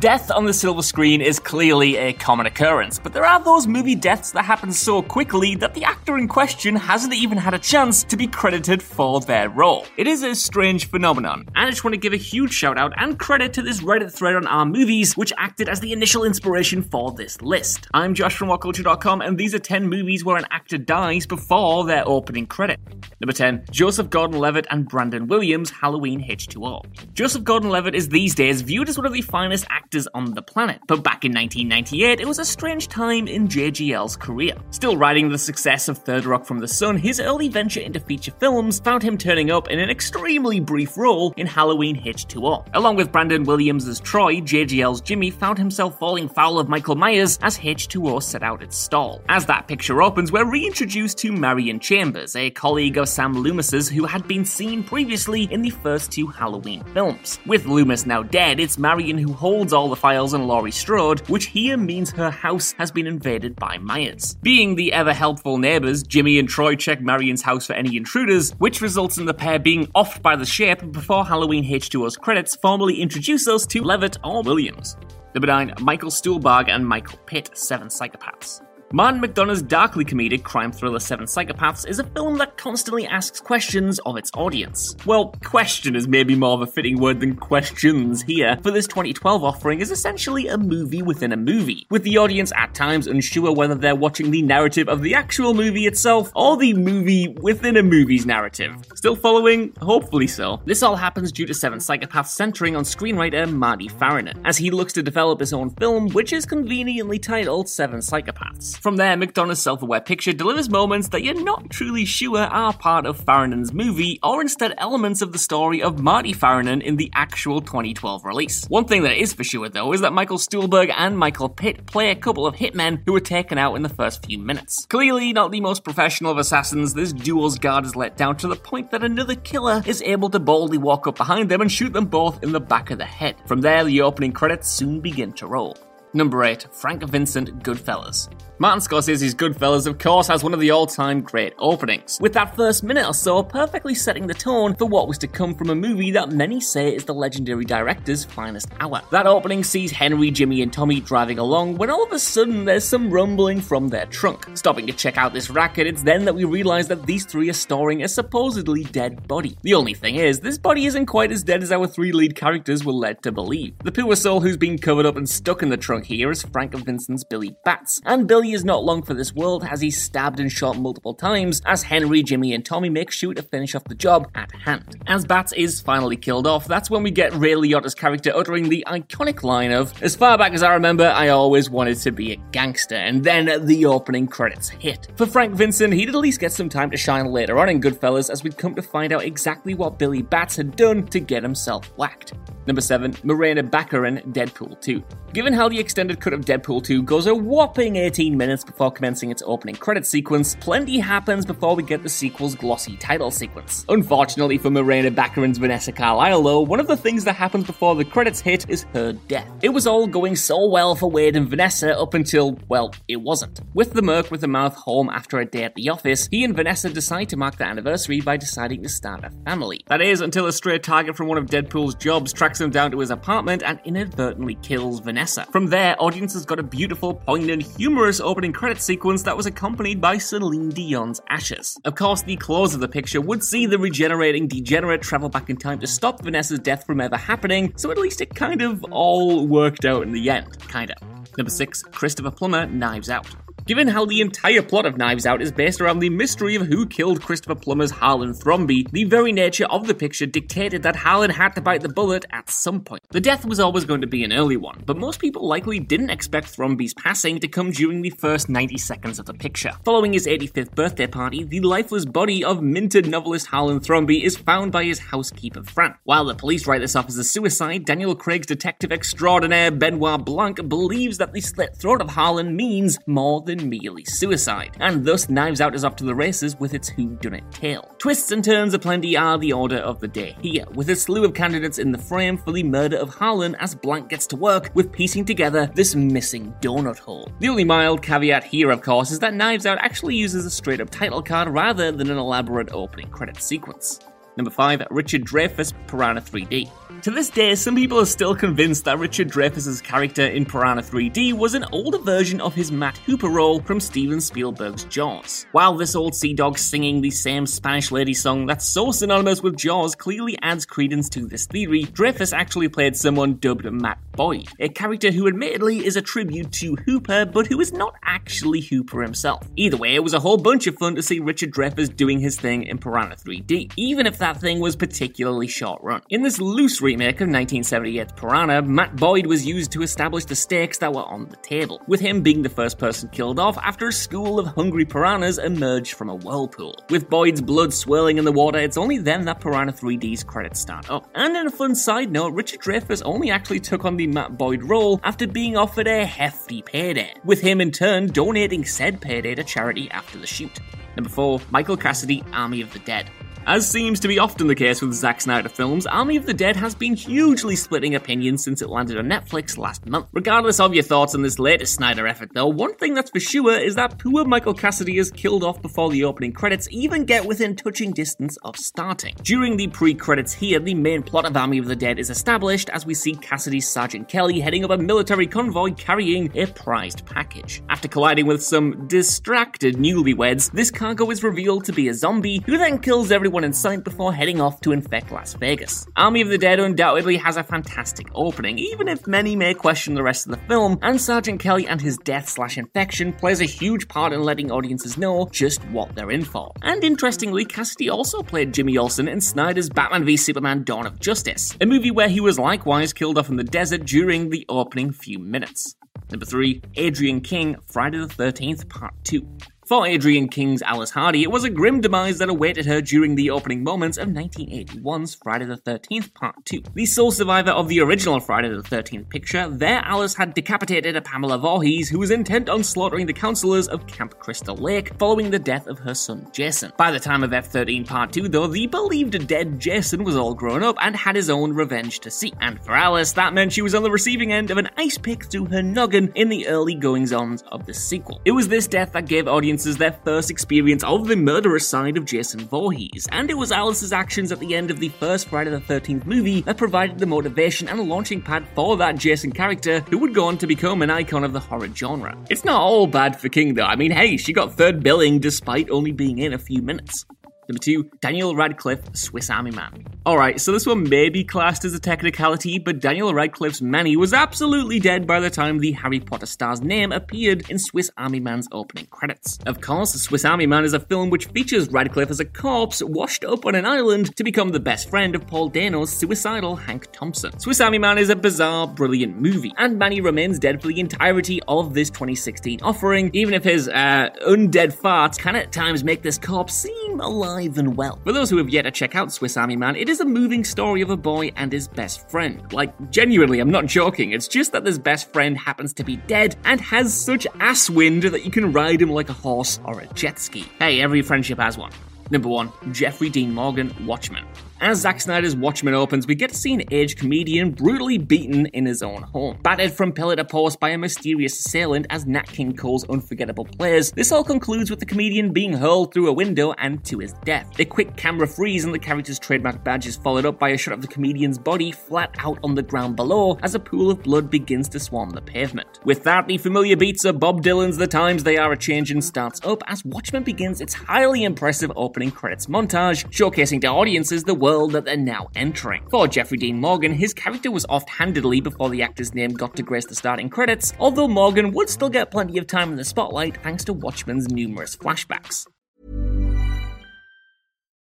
Death on the silver screen is clearly a common occurrence, but there are those movie deaths that happen so quickly that the actor in question hasn't even had a chance to be credited for their role. It is a strange phenomenon, and I just want to give a huge shout out and credit to this Reddit thread on our movies, which acted as the initial inspiration for this list. I'm Josh from WhatCulture.com, and these are 10 movies where an actor dies before their opening credit. Number 10, Joseph Gordon Levitt and Brandon Williams, Halloween H2O. Joseph Gordon Levitt is these days viewed as one of the finest actors on the planet, but back in 1998, it was a strange time in JGL's career. Still riding the success of Third Rock from the Sun, his early venture into feature films found him turning up in an extremely brief role in Halloween H2O. Along with Brandon Williams as Troy, JGL's Jimmy found himself falling foul of Michael Myers as H2O set out its stall. As that picture opens, we're reintroduced to Marion Chambers, a colleague of Sam Loomis's who had been seen previously in the first two Halloween films. With Loomis now dead, it's Marion who holds all the files on Laurie Strode, which here means her house has been invaded by Myers. Being the ever helpful neighbours, Jimmy and Troy check Marion's house for any intruders, which results in the pair being offed by the Shape before Halloween H2O's credits formally introduce us to Levitt or Williams. Number 9, Michael Stuhlbarg and Michael Pitt, Seven Psychopaths. Martin McDonagh's darkly comedic crime thriller Seven Psychopaths is a film that constantly asks questions of its audience. Well, question is maybe more of a fitting word than questions here, for this 2012 offering is essentially a movie within a movie, with the audience at times unsure whether they're watching the narrative of the actual movie itself or the movie within a movie's narrative. Still following? Hopefully so. This all happens due to Seven Psychopaths centering on screenwriter Marty Faranan, as he looks to develop his own film, which is conveniently titled Seven Psychopaths. From there, McDonagh's self aware picture delivers moments that you're not truly sure are part of Faranan's movie, or instead elements of the story of Marty Faranan in the actual 2012 release. One thing that is for sure, though, is that Michael Stuhlbarg and Michael Pitt play a couple of hitmen who were taken out in the first few minutes. Clearly, not the most professional of assassins, this duo's guard is let down to the point that another killer is able to boldly walk up behind them and shoot them both in the back of the head. From there, the opening credits soon begin to roll. Number 8, Frank Vincent Goodfellas. Martin Scorsese's Goodfellas, of course, has one of the all time great openings, with that first minute or so perfectly setting the tone for what was to come from a movie that many say is the legendary director's finest hour. That opening sees Henry, Jimmy, and Tommy driving along when all of a sudden there's some rumbling from their trunk. Stopping to check out this racket, it's then that we realize that these three are storing a supposedly dead body. The only thing is, this body isn't quite as dead as our three lead characters were led to believe. The poor soul who's been covered up and stuck in the trunk here is Frank Vincent's Billy Batts, and Billy is not long for this world as he's stabbed and shot multiple times as Henry, Jimmy, and Tommy make sure to finish off the job at hand. As Batts is finally killed off, that's when we get Ray Liotta's character uttering the iconic line of, As far back as I remember, I always wanted to be a gangster, and then the opening credits hit. For Frank Vincent, he'd at least get some time to shine later on in Goodfellas as we'd come to find out exactly what Billy Batts had done to get himself whacked. Number 7, Morena Baccarin, Deadpool 2. Given how the extended cut of Deadpool 2 goes a whopping 18 minutes before commencing its opening credit sequence, plenty happens before we get the sequel's glossy title sequence. Unfortunately for Morena Baccarin's Vanessa Carlyle, though, one of the things that happens before the credits hit is her death. It was all going so well for Wade and Vanessa up until, well, it wasn't. With the Merc with the mouth home after a day at the office, he and Vanessa decide to mark the anniversary by deciding to start a family. That is, until a stray target from one of Deadpool's jobs tracks tracks him down to his apartment and inadvertently kills Vanessa. From there, audiences got a beautiful, poignant, humorous opening credit sequence that was accompanied by Celine Dion's ashes. Of course, the close of the picture would see the regenerating degenerate travel back in time to stop Vanessa's death from ever happening, so at least it kind of all worked out in the end. Kinda. Number 6, Christopher Plummer, Knives Out. Given how the entire plot of Knives Out is based around the mystery of who killed Christopher Plummer's Harlan Thrombey, the very nature of the picture dictated that Harlan had to bite the bullet at some point. The death was always going to be an early one, but most people likely didn't expect Thrombey's passing to come during the first 90 seconds of the picture. Following his 85th birthday party, the lifeless body of minted novelist Harlan Thrombey is found by his housekeeper Fran. While the police write this off as a suicide, Daniel Craig's detective extraordinaire Benoit Blanc believes that the slit throat of Harlan means more than merely suicide, and thus Knives Out is off to the races with its whodunit tale. Twists and turns aplenty are the order of the day here, with a slew of candidates in the frame for the murder of Harlan as Blanc gets to work with piecing together this missing donut hole. The only mild caveat here, of course, is that Knives Out actually uses a straight up title card rather than an elaborate opening credit sequence. Number 5, Richard Dreyfuss, Piranha 3D. To this day, some people are still convinced that Richard Dreyfuss's character in Piranha 3D was an older version of his Matt Hooper role from Steven Spielberg's Jaws. While this old sea dog singing the same Spanish lady song that's so synonymous with Jaws clearly adds credence to this theory, Dreyfuss actually played someone dubbed Matt Boyd, a character who admittedly is a tribute to Hooper, but who is not actually Hooper himself. Either way, it was a whole bunch of fun to see Richard Dreyfuss doing his thing in Piranha 3D, even if that thing was particularly short run. In this loose remake of 1978's Piranha, Matt Boyd was used to establish the stakes that were on the table, with him being the first person killed off after a school of hungry piranhas emerged from a whirlpool. With Boyd's blood swirling in the water, it's only then that Piranha 3D's credits start up. And in a fun side note, Richard Dreyfuss only actually took on the Matt Boyd role after being offered a hefty payday, with him in turn donating said payday to charity after the shoot. Number 4, Michael Cassidy, Army of the Dead. As seems to be often the case with Zack Snyder films, Army of the Dead has been hugely splitting opinions since it landed on Netflix last month. Regardless of your thoughts on this latest Snyder effort, though, one thing that's for sure is that poor Michael Cassidy is killed off before the opening credits even get within touching distance of starting. During the pre credits here, the main plot of Army of the Dead is established as we see Cassidy's Sergeant Kelly heading up a military convoy carrying a prized package. After colliding with some distracted newlyweds, this cargo is revealed to be a zombie who then kills everyone in sight before heading off to infect Las Vegas. Army of the Dead undoubtedly has a fantastic opening, even if many may question the rest of the film, and Sergeant Kelly and his death slash infection plays a huge part in letting audiences know just what they're in for. And interestingly, Cassidy also played Jimmy Olsen in Snyder's Batman v Superman Dawn of Justice, a movie where he was likewise killed off in the desert during the opening few minutes. Number 3, Adrienne King, Friday the 13th, Part 2. For Adrienne King's Alice Hardy, it was a grim demise that awaited her during the opening moments of 1981's Friday the 13th Part 2. The sole survivor of the original Friday the 13th picture, there Alice had decapitated a Pamela Voorhees who was intent on slaughtering the counselors of Camp Crystal Lake following the death of her son Jason. By the time of F13 Part 2, though, the believed dead Jason was all grown up and had his own revenge to seek. And for Alice, that meant she was on the receiving end of an ice pick through her noggin in the early goings ons of the sequel. It was this death that gave audiences their first experience of the murderous side of Jason Voorhees, and it was Alice's actions at the end of the first Friday the 13th movie that provided the motivation and launching pad for that Jason character, who would go on to become an icon of the horror genre. It's not all bad for King though, I mean, hey, she got third billing despite only being in a few minutes. Number two, Daniel Radcliffe, Swiss Army Man. Alright, so this one may be classed as a technicality, but Daniel Radcliffe's Manny was absolutely dead by the time the Harry Potter star's name appeared in Swiss Army Man's opening credits. Of course, Swiss Army Man is a film which features Radcliffe as a corpse washed up on an island to become the best friend of Paul Dano's suicidal Hank Thompson. Swiss Army Man is a bizarre, brilliant movie, and Manny remains dead for the entirety of this 2016 offering, even if his uh, undead farts can at times make this corpse seem alive alive and well. For those who have yet to check out Swiss Army Man, it is a moving story of a boy and his best friend. Like, genuinely, I'm not joking, it's just that this best friend happens to be dead and has such ass wind that you can ride him like a horse or a jet ski. Hey, every friendship has one. Number 1. Jeffrey Dean Morgan, Watchmen. As Zack Snyder's Watchmen opens, we get to see an aged comedian brutally beaten in his own home. Battered from pillar to post by a mysterious assailant as Nat King Cole's unforgettable players, this all concludes with the comedian being hurled through a window and to his death. A quick camera freeze and the character's trademark badge is followed up by a shot of the comedian's body flat out on the ground below as a pool of blood begins to swarm the pavement. With that, the familiar beats of Bob Dylan's The Times They Are a Changin' starts up as Watchmen begins its highly impressive opening credits montage, showcasing to audiences the world that they're now entering. For Jeffrey Dean Morgan, his character was offhandedly before the actor's name got to grace the starting credits, although Morgan would still get plenty of time in the spotlight thanks to Watchmen's numerous flashbacks.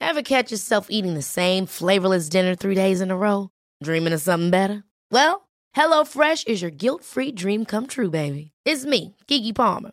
Ever catch yourself eating the same flavorless dinner three days in a row? Dreaming of something better? Well, HelloFresh is your guilt free dream come true, baby. It's me, Keke Palmer.